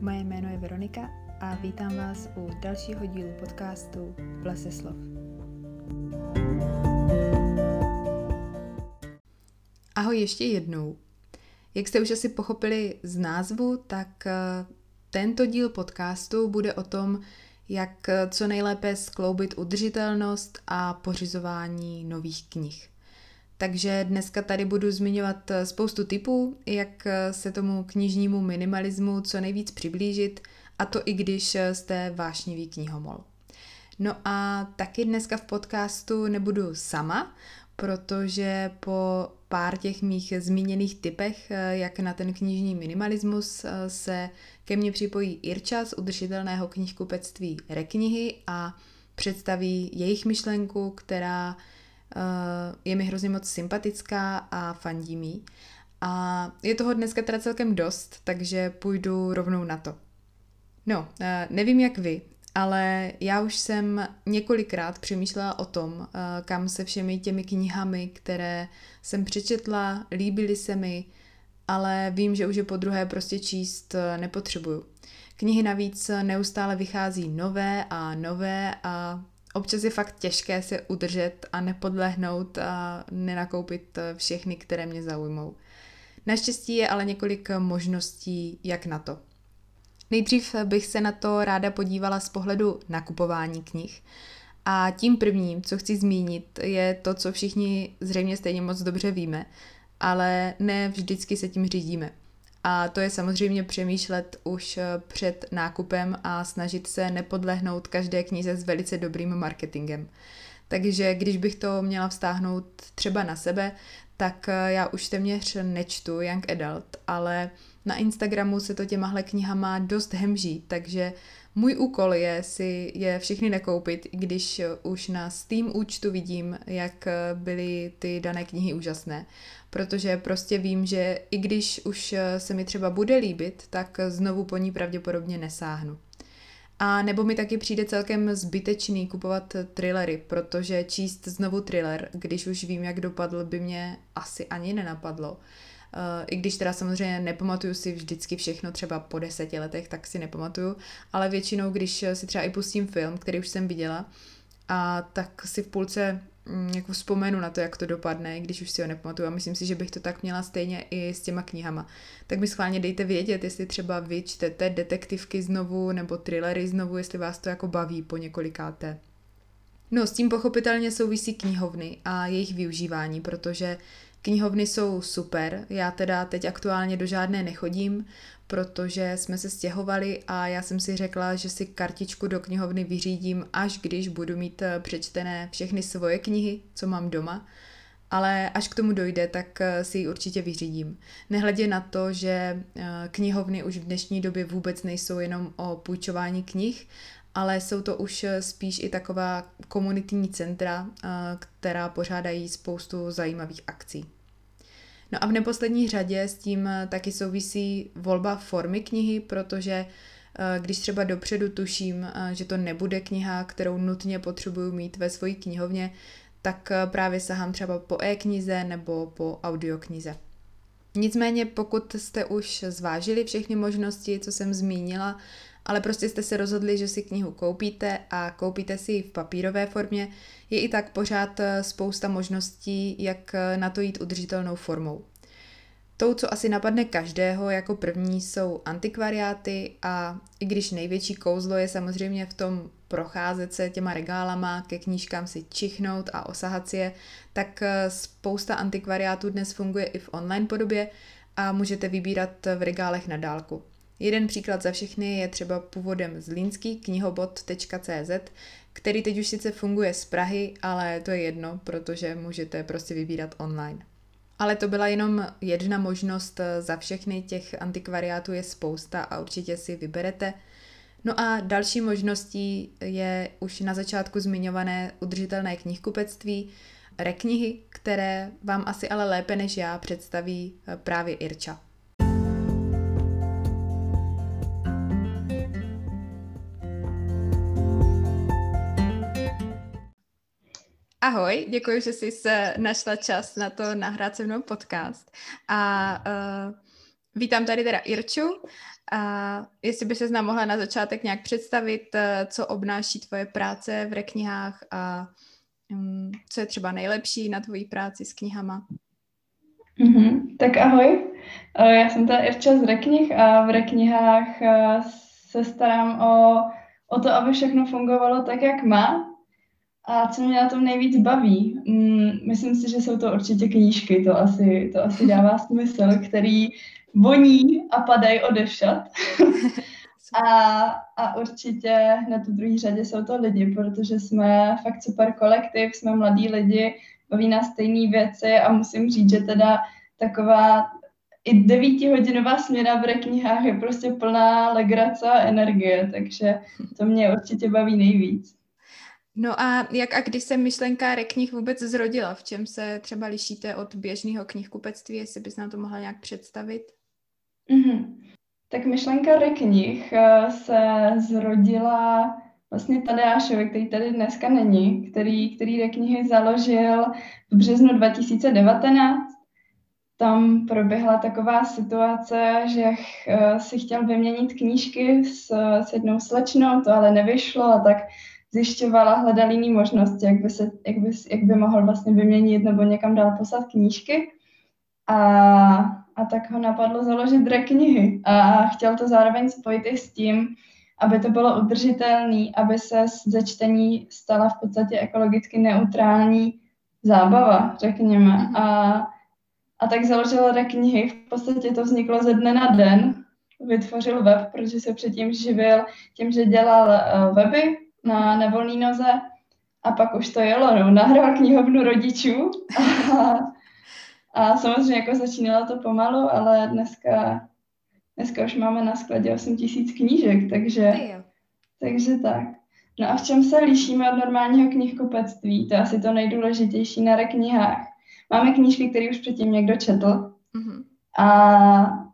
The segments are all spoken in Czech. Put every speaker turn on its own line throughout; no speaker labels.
Moje jméno je Veronika a vítám vás u dalšího dílu podcastu V lese slov. Ahoj ještě jednou. Jak jste už asi pochopili z názvu, tak eh, tento díl podcastu bude o tom, jak eh, co nejlépe skloubit udržitelnost a pořizování nových knih. Takže dneska tady budu zmiňovat eh, spoustu typů, jak eh, se tomu knižnímu minimalismu co nejvíc přiblížit, a to i když eh, jste vášnivý knihomol. No a taky dneska v podcastu nebudu sama, protože po pár těch mých zmíněných typech, jak na ten knižní minimalismus, se ke mně připojí Irča z udržitelného knihkupectví Reknihy a představí jejich myšlenku, která je mi hrozně moc sympatická a fandí mi. A je toho dneska teda celkem dost, takže půjdu rovnou na to. No, eh, nevím jak vy, ale já už jsem několikrát přemýšlela o tom, eh, kam se všemi těmi knihami, které jsem přečetla, líbily se mi, ale vím, že už je po druhé prostě číst nepotřebuju. Knihy navíc neustále vychází nové a nové a občas je fakt těžké se udržet a nepodlehnout a nenakoupit všechny, které mě zaujmou. Naštěstí je ale několik možností, jak na to. Nejdřív bych se na to ráda podívala z pohledu nakupování knih. A tím prvním, co chci zmínit, je to, co všichni zřejmě stejně moc dobře víme, ale ne vždycky se tím řídíme. A to je samozřejmě přemýšlet už eh, před nákupem a snažit se nepodlehnout každé knize s velice dobrým marketingem. Takže když bych to měla vztáhnout třeba na sebe, tak eh, já už téměř nečtu Young Adult, ale na Instagramu se to těmahle knihama dost hemží, takže můj úkol je si je všechny nekoupit, když už na Steam účtu vidím, jak byly ty dané knihy úžasné. Protože prostě vím, že i když už se mi třeba bude líbit, tak znovu po ní pravděpodobně nesáhnu. A nebo mi taky přijde celkem zbytečný kupovat thrillery, protože číst znovu thriller, když už vím, jak dopadl, by mě asi ani nenapadlo. I když teda samozřejmě nepamatuju si vždycky všechno, třeba po deseti letech, tak si nepamatuju, ale většinou, když si třeba i pustím film, který už jsem viděla, a tak si v půlce mm, jako vzpomenu na to, jak to dopadne, když už si ho nepamatuju a myslím si, že bych to tak měla stejně i s těma knihama. Tak mi schválně dejte vědět, jestli třeba vy čtete detektivky znovu nebo thrillery znovu, jestli vás to jako baví po několikáté. No, s tím pochopitelně souvisí knihovny a jejich využívání, protože Knihovny jsou super, já teda teď aktuálně do žádné nechodím, protože jsme se stěhovali a já jsem si řekla, že si kartičku do knihovny vyřídím, až když budu mít eh, přečtené všechny svoje knihy, co mám doma. Ale až k tomu dojde, tak eh, si ji určitě vyřídím. Nehledě na to, že eh, knihovny už v dnešní době vůbec nejsou jenom o půjčování knih, ale jsou to už spíš i taková komunitní centra, která pořádají spoustu zajímavých akcí. No a v neposlední řadě s tím taky souvisí volba formy knihy, protože když třeba dopředu tuším, že to nebude kniha, kterou nutně potřebuju mít ve své knihovně, tak právě sahám třeba po e-knize nebo po audioknize. Nicméně pokud jste už zvážili všechny možnosti, co jsem zmínila, ale prostě jste se rozhodli, že si knihu koupíte a koupíte si ji v papírové formě, je i tak pořád eh, spousta možností, jak eh, na to jít udržitelnou formou. Tou, co asi napadne každého jako první, jsou antikvariáty a i když největší kouzlo je samozřejmě v tom procházet se těma regálama, ke knížkám si čichnout a osahat si je, tak eh, spousta antikvariátů dnes funguje i v online podobě a můžete vybírat v regálech na dálku. Jeden příklad za všechny je třeba původem z línský knihobot.cz, který teď už sice funguje z Prahy, ale to je jedno, protože můžete prostě vybírat online. Ale to byla jenom jedna možnost, za všechny těch antikvariátů je spousta a určitě si vyberete. No a další možností je už na začátku zmiňované udržitelné knihkupectví, reknihy, které vám asi ale lépe než já představí právě Irča. Ahoj, děkuji, že jsi se našla čas na to nahrát se mnou podcast. A uh, Vítám tady teda Irču. A jestli by se nám mohla na začátek nějak představit, eh, co obnáší tvoje práce v reknihách a um, co je třeba nejlepší na tvojí práci s knihama.
Mm-hmm. Tak ahoj, eh, já jsem ta Irča z Reknih a v Reknihách eh, se starám o, o to, aby všechno fungovalo tak, jak má a co mě na tom nejvíc baví? Mm, myslím si, že jsou to určitě knížky, to asi, to asi dává smysl, který voní a padají odešat. a, a určitě na tu druhé řadě jsou to lidi, protože jsme fakt super kolektiv, jsme mladí lidi, baví nás stejné věci a musím říct, že teda taková i devítihodinová směna v knihách je prostě plná legrace a energie, takže to mě určitě baví nejvíc.
No a jak a když se myšlenka reknih vůbec zrodila? V čem se třeba lišíte od běžného knihkupectví, jestli bys nám to mohla nějak představit?
Mm-hmm. Tak myšlenka reknih eh, se zrodila vlastně Tadeášovi, který tady dneska není, který, který reknihy založil v březnu 2019. Tam proběhla taková situace, že eh, si chtěl vyměnit knížky s, s jednou slečnou, to ale nevyšlo a tak zjišťovala, hledal jiný možnosti, jak by, se, jak, by, jak by mohl vlastně vyměnit nebo někam dál poslat knížky. A, a tak ho napadlo založit dvě knihy. A chtěl to zároveň spojit i s tím, aby to bylo udržitelné, aby se ze čtení stala v podstatě ekologicky neutrální zábava, řekněme. A, a tak založil dvě knihy. V podstatě to vzniklo ze dne na den. Vytvořil web, protože se předtím živil tím, že dělal uh, weby na, na volný noze a pak už to jelo, no, nahrál knihovnu rodičů a, a samozřejmě jako začínalo to pomalu, ale dneska, dneska už máme na skladě 8 tisíc knížek, takže, takže tak. No a v čem se lišíme od normálního knihkupectví? To je asi to nejdůležitější na reknihách. Máme knížky, které už předtím někdo četl. Mm-hmm. A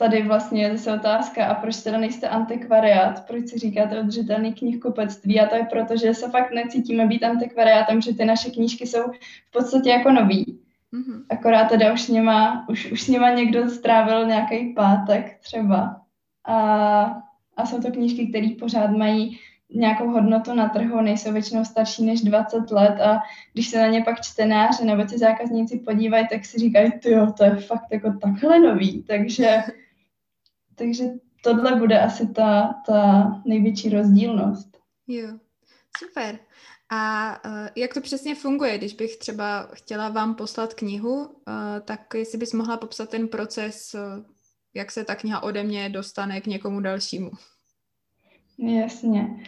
tady vlastně je zase otázka, a proč teda nejste antikvariát, proč si říkáte udržitelný knihkupectví a to je proto, že se fakt necítíme být antikvariátem, že ty naše knížky jsou v podstatě jako nový. Mm-hmm. Akorát teda už s, něma, už, už s něma někdo strávil nějaký pátek třeba. A, a jsou to knížky, které pořád mají nějakou hodnotu na trhu, nejsou většinou starší než 20 let a když se na ně pak čtenáři nebo ti zákazníci podívají, tak si říkají, jo, to je fakt jako takhle nový, takže takže tohle bude asi ta, ta největší rozdílnost.
Jo, super. A uh, jak to přesně funguje, když bych třeba chtěla vám poslat knihu, uh, tak jestli bys mohla popsat ten proces, uh, jak se ta kniha ode mě dostane k někomu dalšímu?
Jasně.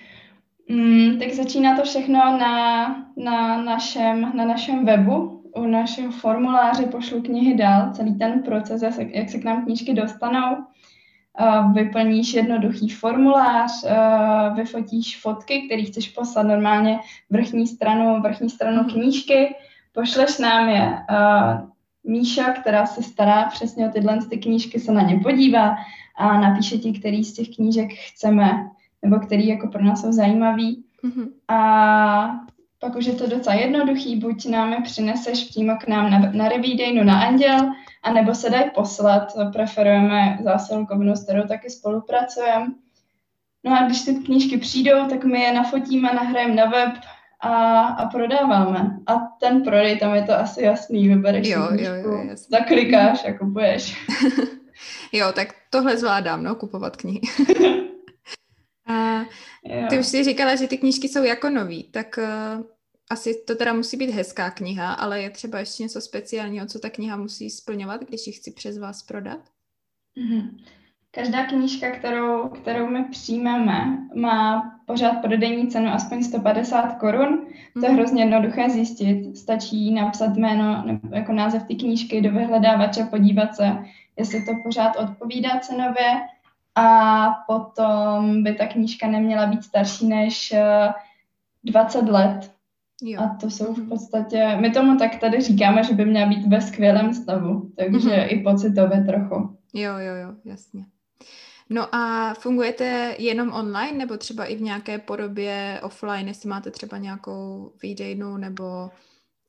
Mm, tak začíná to všechno na, na, našem, na našem webu. U našeho formuláře pošlu knihy dál, celý ten proces, jak se k nám knížky dostanou vyplníš jednoduchý formulář, vyfotíš fotky, které chceš poslat normálně vrchní stranu, vrchní stranu mhm. knížky, pošleš nám je. Míša, která se stará přesně o tyhle ty knížky, se na ně podívá a napíše ti, který z těch knížek chceme, nebo který jako pro nás jsou zajímavý. Mm-hmm. A pak už je to docela jednoduchý, buď nám je přineseš přímo k nám na, na Revídejnu na Anděl, anebo se dají poslat, preferujeme zásilkovnu, s kterou taky spolupracujeme. No a když ty knížky přijdou, tak my je nafotíme, nahrajeme na web a, a prodáváme. A ten prodej, tam je to asi jasný, vybereš jo, knížku, jo, jo, jasný. zaklikáš a kupuješ.
jo, tak tohle zvládám, no, kupovat knihy. a ty už si říkala, že ty knížky jsou jako nový, tak uh, asi to teda musí být hezká kniha, ale je třeba ještě něco speciálního, co ta kniha musí splňovat, když ji chci přes vás prodat?
Mm-hmm. Každá knížka, kterou, kterou my přijmeme, má pořád prodejní cenu aspoň 150 korun. To je mhm. hrozně jednoduché zjistit. Stačí napsat jméno nebo jako název té knížky do vyhledávače, podívat se, jestli to pořád odpovídá cenově. A potom by ta knížka neměla být starší než 20 eh, let. Jo. A to jsou v podstatě, my tomu tak tady říkáme, že by měla být ve skvělém stavu, takže mm-hmm. i pocitově trochu.
Jo, jo, jo, jasně. No a fungujete jenom online nebo třeba i v nějaké podobě offline, jestli máte třeba nějakou výdejnu nebo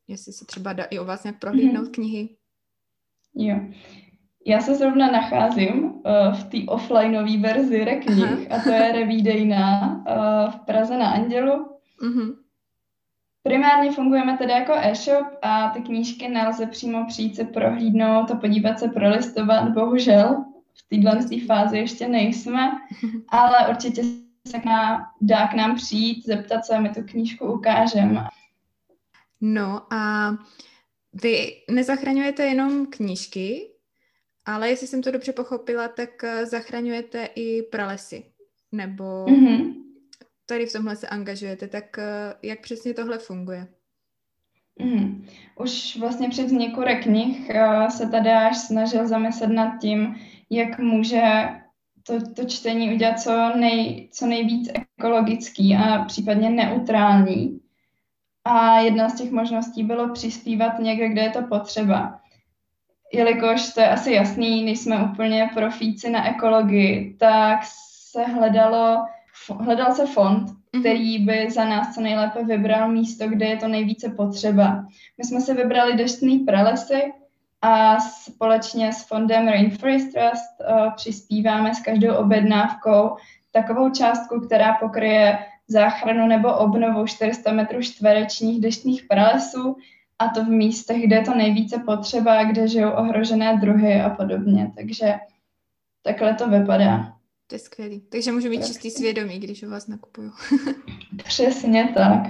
jestli se třeba dá i o vás nějak prohlídnout mm-hmm. knihy?
Jo. Já se zrovna nacházím uh, v té offlineové verzi reknih a to je Revídejná uh, v Praze na Andělu. Uh-huh. Primárně fungujeme tedy jako e-shop a ty knížky nelze přímo přijít se prohlídnout a podívat se, prolistovat. Bohužel v téhle fázi ještě nejsme, ale určitě se k nám, dá k nám přijít, zeptat se my tu knížku ukážeme.
No a vy nezachraňujete jenom knížky, ale jestli jsem to dobře pochopila, tak eh, zachraňujete i pralesy. Nebo mm-hmm. Tady v tomhle se angažujete. Tak eh, jak přesně tohle funguje?
Mm. Už vlastně před několik knih uh, se až snažil zamyslet nad tím, jak může to, to čtení udělat co, nej, co nejvíc ekologický a případně neutrální. A jedna z těch možností bylo přispívat někde, kde je to potřeba. Jelikož to je asi jasný, nejsme úplně profíci na ekologii, tak se hledalo, hledal se fond, mhm. který by za nás co nejlépe vybral místo, kde je to nejvíce potřeba. My jsme se vybrali deštný pralesy, a společně s fondem Rainforest Trust uh, přispíváme s každou objednávkou takovou částku, která pokryje záchranu nebo obnovu 400 metrů čtverečních deštných pralesů a to v místech, kde je to nejvíce potřeba, kde žijou ohrožené druhy a podobně. Takže takhle to vypadá.
To je skvělý. Takže můžu mít čistý svědomí, když u vás nakupuju.
Přesně tak.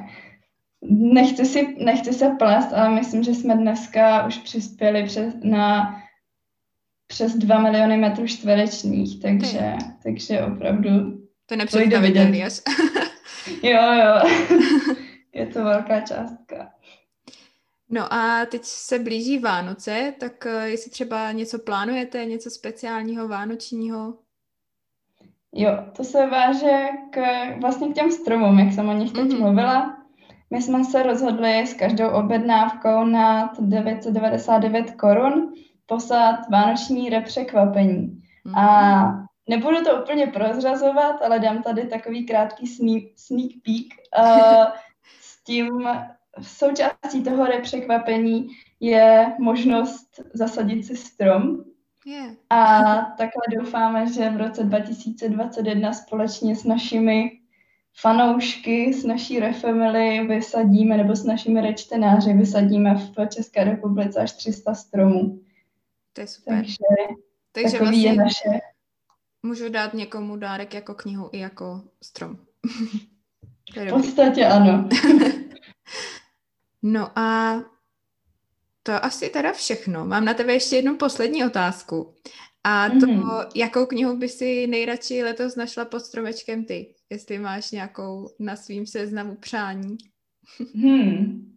Nechci, si, nechci se plést, ale myslím, že jsme dneska už přispěli přes, na přes 2 miliony metrů čtverečních, takže, takže opravdu
to nepředstavitelný až.
jo, jo. Je to velká částka.
No a teď se blíží Vánoce, tak eh, jestli třeba něco plánujete, něco speciálního, vánočního?
Jo, to se váže k, vlastně k těm stromům, jak jsem o nich teď mm-hmm. mluvila. My jsme se rozhodli s každou objednávkou na 999 korun poslat vánoční repřekvapení. Mm. A nebudu to úplně prozrazovat, ale dám tady takový krátký sneak, sneak peek. Uh, s tím v součástí toho repřekvapení je možnost zasadit si strom. Yeah. A takhle doufáme, že v roce 2021 společně s našimi fanoušky z naší refamily vysadíme, nebo s našimi rečtenáři vysadíme v České republice až 300 stromů.
To je super.
Takže, Takže takový vlastně je naše.
Můžu dát někomu dárek jako knihu i jako strom.
v podstatě ano.
no a to asi teda všechno. Mám na tebe ještě jednu poslední otázku. A to, mm-hmm. jakou knihu by si nejradši letos našla pod stromečkem ty? Jestli máš nějakou na svým seznamu přání.
Hmm.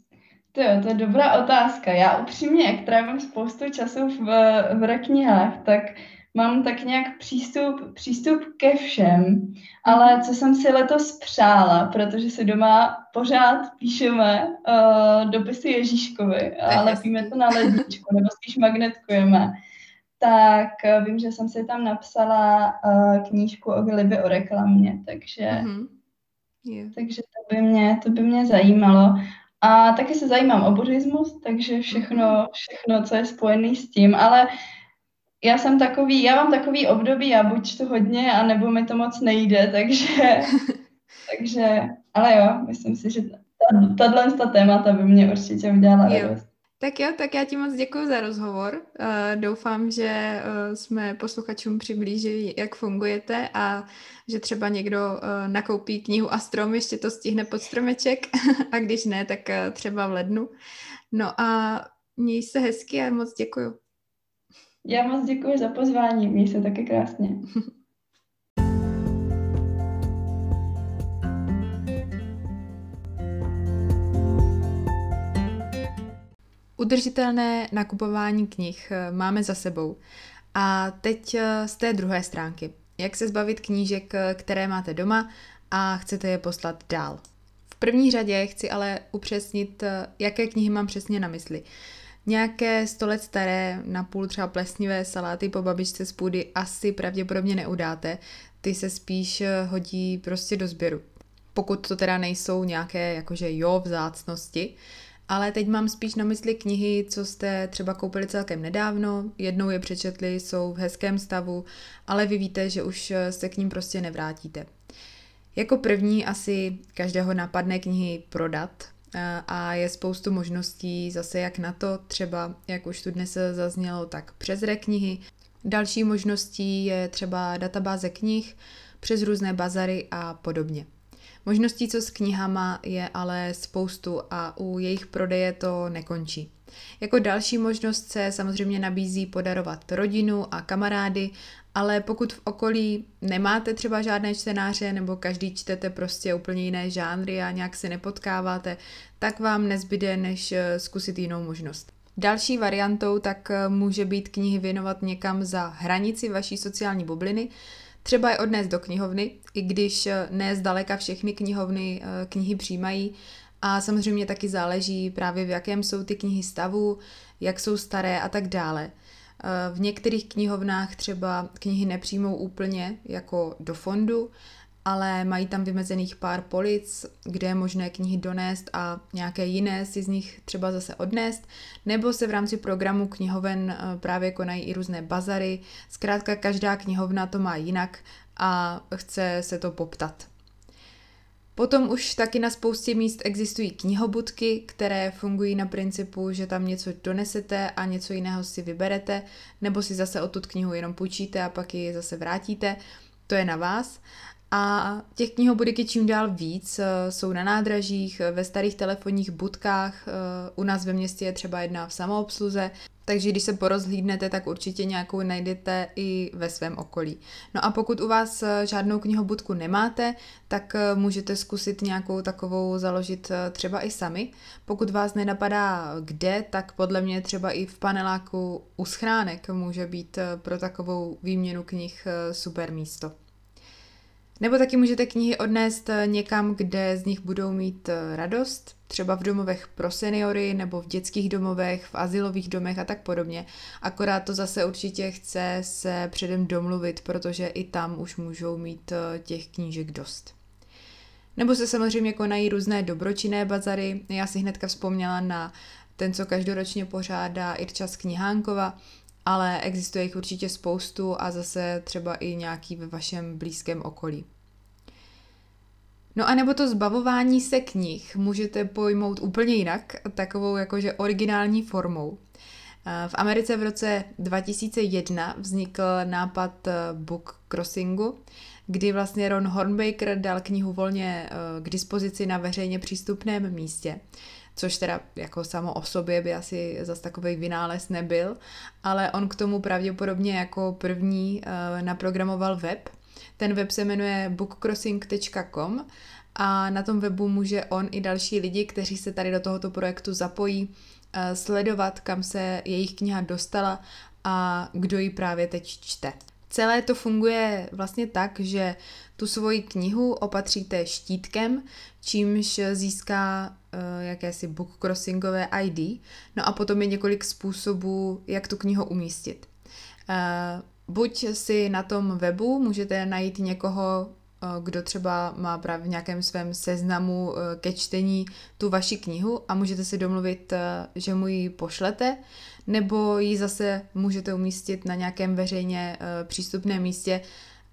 To, jo, to je dobrá otázka. Já upřímně, jak trávím spoustu času v, v knihách, tak mám tak nějak přístup, přístup ke všem, ale co jsem si letos přála, protože si doma pořád píšeme uh, dopisy Ježíškovi a lepíme to na ledničku, nebo spíš magnetkujeme, tak uh, vím, že jsem si tam napsala uh, knížku o Giliby o reklamě, takže, mm-hmm. yeah. takže to, by mě, to by mě zajímalo. A taky se zajímám o buddhismus, takže všechno, mhm. všechno, co je spojené s tím, ale já jsem takový, já mám takový období, já buď čtu hodně, anebo mi to moc nejde, takže, takže, ale jo, myslím si, že tato ta témata by mě určitě udělala radost.
Tak jo, tak já ti moc děkuji za rozhovor. Uh, doufám, že uh, jsme posluchačům přiblížili, jak fungujete a že třeba někdo uh, nakoupí knihu a strom, ještě to stihne pod stromeček a když ne, tak třeba v lednu. No a měj se hezky a moc děkuji.
Já moc děkuji za pozvání, měj se taky krásně.
Udržitelné nakupování knih eh, máme za sebou. A teď eh, z té druhé stránky. Jak se zbavit knížek, eh, které máte doma a chcete je poslat dál. V první řadě chci ale upřesnit, jaké knihy mám přesně na mysli. Nějaké sto let staré, napůl třeba plesnivé saláty po babičce z půdy asi pravděpodobně neudáte, ty se spíš hodí prostě do sběru. Pokud to teda nejsou nějaké jakože jo vzácnosti, ale teď mám spíš na mysli knihy, co jste třeba koupili celkem nedávno, jednou je přečetli, jsou v hezkém stavu, ale vy víte, že už se k ním prostě nevrátíte. Jako první asi každého napadne knihy prodat a je spoustu možností zase jak na to, třeba jak už tu dnes zaznělo, tak přes reknihy. Další možností je třeba databáze knih, přes různé bazary a podobně. Možností, co s knihama, je ale spoustu a u jejich prodeje to nekončí. Jako další možnost se samozřejmě nabízí podarovat rodinu a kamarády, ale pokud v okolí nemáte třeba žádné čtenáře nebo každý čtete prostě úplně jiné žánry a nějak se nepotkáváte, tak vám nezbyde, než eh, zkusit jinou možnost. Další variantou tak eh, může být knihy věnovat někam za hranici vaší sociální bubliny, Třeba je odnést do knihovny, i když eh, ne zdaleka všechny knihovny knihy přijímají. A samozřejmě taky záleží právě v jakém jsou ty knihy stavu, jak jsou staré a tak dále. Eh, v některých knihovnách třeba knihy nepřijmou úplně jako do fondu, ale mají tam vymezených pár polic, kde je možné knihy donést a nějaké jiné si z nich třeba zase odnést, nebo se v rámci programu knihoven eh, právě konají i různé bazary. Zkrátka každá knihovna to má jinak a chce se to poptat. Potom už taky na spoustě míst existují knihobudky, které fungují na principu, že tam něco donesete a něco jiného si vyberete, nebo si zase o tu knihu jenom půjčíte a pak ji zase vrátíte. To je na vás. A těch knihobudik je čím dál víc. Eh, jsou na nádražích, ve starých telefonních budkách, eh, u nás ve městě je třeba jedna v samoobsluze, takže když se porozhlídnete, tak určitě nějakou najdete i ve svém okolí. No a pokud u vás žádnou knihobudku nemáte, tak můžete zkusit nějakou takovou založit třeba i sami. Pokud vás nenapadá kde, tak podle mě třeba i v paneláku u schránek může být pro takovou výměnu knih super místo. Nebo taky můžete knihy odnést eh, někam, kde z nich budou mít eh, radost, třeba v domovech pro seniory nebo v dětských domovech, v asilových domech a tak podobně. Akorát to zase určitě chce se předem domluvit, protože i tam už můžou mít eh, těch knížek dost. Nebo se samozřejmě konají různé dobročinné bazary. Já si hnedka vzpomněla na ten, co každoročně pořádá Irča z Knihánkova, ale existuje jich určitě spoustu a zase třeba i nějaký ve vašem blízkém okolí. No a nebo to zbavování se knih můžete pojmout úplně jinak, takovou jakože originální formou. V Americe v roce 2001 vznikl nápad eh, book crossingu, kdy vlastně Ron Hornbaker dal knihu volně eh, k dispozici na veřejně přístupném místě což teda jako samo o sobě by asi zas takový vynález nebyl, ale on k tomu pravděpodobně jako první naprogramoval web. Ten web se jmenuje bookcrossing.com a na tom webu může on i další lidi, kteří se tady do tohoto projektu zapojí, uh, sledovat, kam se jejich kniha dostala a kdo ji právě teď čte. Celé to funguje vlastně tak, že tu svoji knihu opatříte štítkem, čímž získá uh, jakési bookcrossingové ID. No a potom je několik způsobů, jak tu knihu umístit. Uh, buď si na tom webu můžete najít někoho, uh, kdo třeba má právě v nějakém svém seznamu uh, ke čtení tu vaši knihu a můžete si domluvit, uh, že mu ji pošlete, nebo ji zase můžete umístit na nějakém veřejně přístupném místě,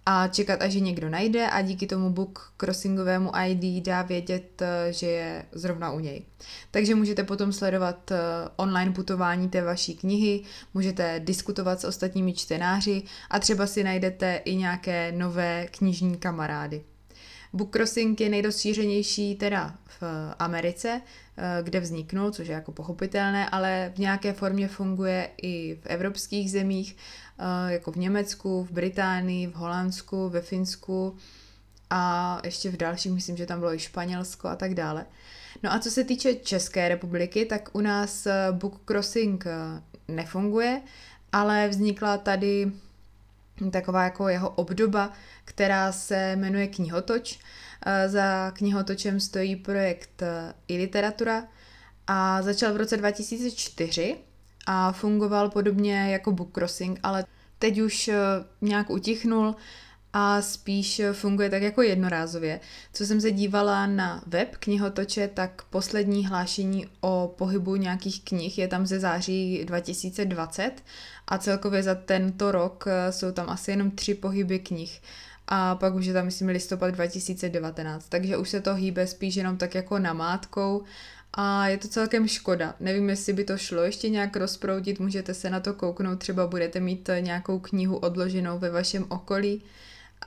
a čekat, až ji někdo najde a díky tomu book crossingovému ID dá vědět, eh, že je zrovna u něj. Takže můžete potom sledovat eh, online putování té vaší knihy, můžete diskutovat s ostatními čtenáři a třeba si najdete i nějaké nové knižní kamarády. Bookcrossing je nejrozšířenější teda v Americe, eh, kde vzniknul, což je jako pochopitelné, ale v nějaké formě funguje i v evropských zemích, eh, jako v Německu, v Británii, v Holandsku, ve Finsku a ještě v dalších, myslím, že tam bylo i Španělsko a tak dále. No a co se týče České republiky, tak u nás eh, bookcrossing nefunguje, ale vznikla tady taková jako jeho obdoba, která se jmenuje Knihotoč. Eh, za knihotočem stojí projekt eh, i literatura a začal v roce 2004 a fungoval podobně jako Book Crossing, ale teď už eh, nějak utichnul a spíš funguje tak jako jednorázově. Co jsem se dívala na web knihotoče, tak poslední hlášení o pohybu nějakých knih je tam ze září 2020 a celkově za tento rok eh, jsou tam asi jenom tři pohyby knih a pak už je tam, myslím, listopad 2019, takže už se to hýbe spíš jenom tak jako namátkou a je to celkem škoda. Nevím, jestli by to šlo ještě nějak rozproudit, můžete se na to kouknout, třeba budete mít nějakou knihu odloženou ve vašem okolí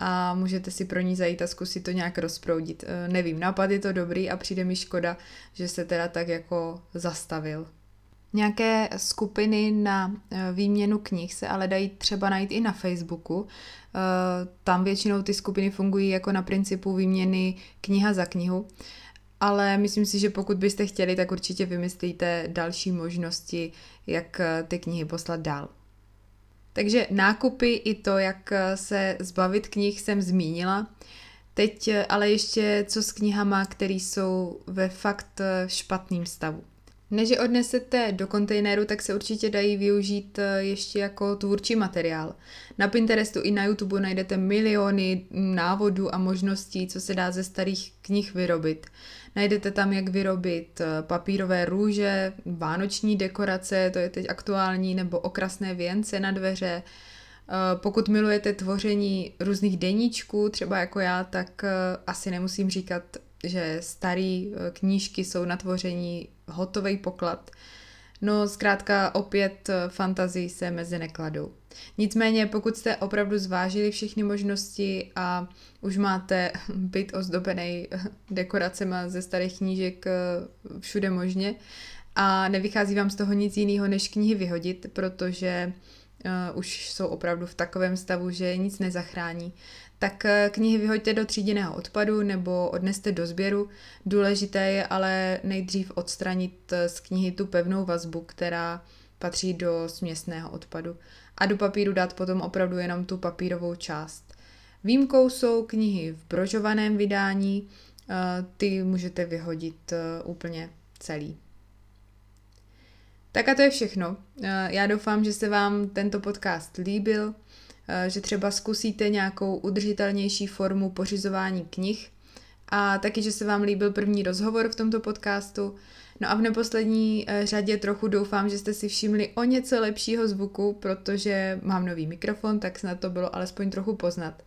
a můžete si pro ní zajít a zkusit to nějak rozproudit. E, nevím, nápad je to dobrý a přijde mi škoda, že se teda tak jako zastavil. Nějaké skupiny na e, výměnu knih se ale dají třeba najít i na Facebooku. E, tam většinou ty skupiny fungují jako na principu výměny kniha za knihu ale myslím si, že pokud byste chtěli, tak určitě vymyslíte další možnosti, jak ty knihy poslat dál. Takže nákupy i to, jak eh, se zbavit knih, jsem zmínila. Teď eh, ale ještě co s knihama, které jsou ve fakt špatným stavu. Než je odnesete do kontejneru, tak se určitě dají využít ještě jako tvůrčí materiál. Na Pinterestu i na YouTube najdete miliony návodů a možností, co se dá ze starých knih vyrobit. Najdete tam, jak vyrobit eh, papírové růže, vánoční dekorace, to je teď aktuální, nebo okrasné věnce na dveře. Eh, pokud milujete tvoření různých deníčků, třeba jako já, tak eh, asi nemusím říkat, že staré knížky jsou na tvoření hotový poklad. No zkrátka opět fantazii se mezi nekladou. Nicméně, pokud jste opravdu zvážili všechny možnosti a už máte byt ozdobený dekoracema ze starých knížek eh, všude možně a nevychází vám z toho nic jiného, než knihy vyhodit, protože uh, už jsou opravdu v takovém stavu, že nic nezachrání, tak eh, knihy vyhoďte do tříděného odpadu nebo odneste do sběru. Důležité je ale nejdřív odstranit z knihy tu pevnou vazbu, která patří do směsného odpadu a do papíru dát potom opravdu jenom tu papírovou část. Výjimkou jsou knihy v brožovaném vydání, eh, ty můžete vyhodit eh, úplně celý. Tak a to je všechno. Eh, já doufám, že se vám tento podcast líbil, že třeba zkusíte nějakou udržitelnější formu pořizování knih a taky, že se vám líbil první rozhovor v tomto podcastu. No a v neposlední eh, řadě trochu doufám, že jste si všimli o něco lepšího zvuku, protože mám nový mikrofon, tak snad to bylo alespoň trochu poznat.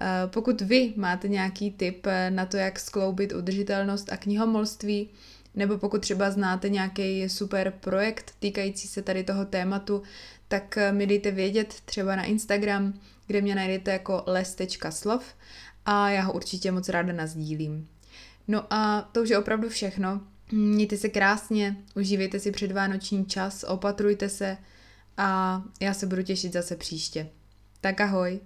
Eh, pokud vy máte nějaký tip eh, na to, jak skloubit udržitelnost a knihomolství, nebo pokud třeba znáte nějaký super projekt týkající se tady toho tématu, tak mi dejte vědět třeba na Instagram, kde mě najdete jako les.slov a já ho určitě moc ráda nazdílím. No a to už je opravdu všechno. Mějte se krásně, užívejte si předvánoční čas, opatrujte se a já se budu těšit zase příště. Tak ahoj!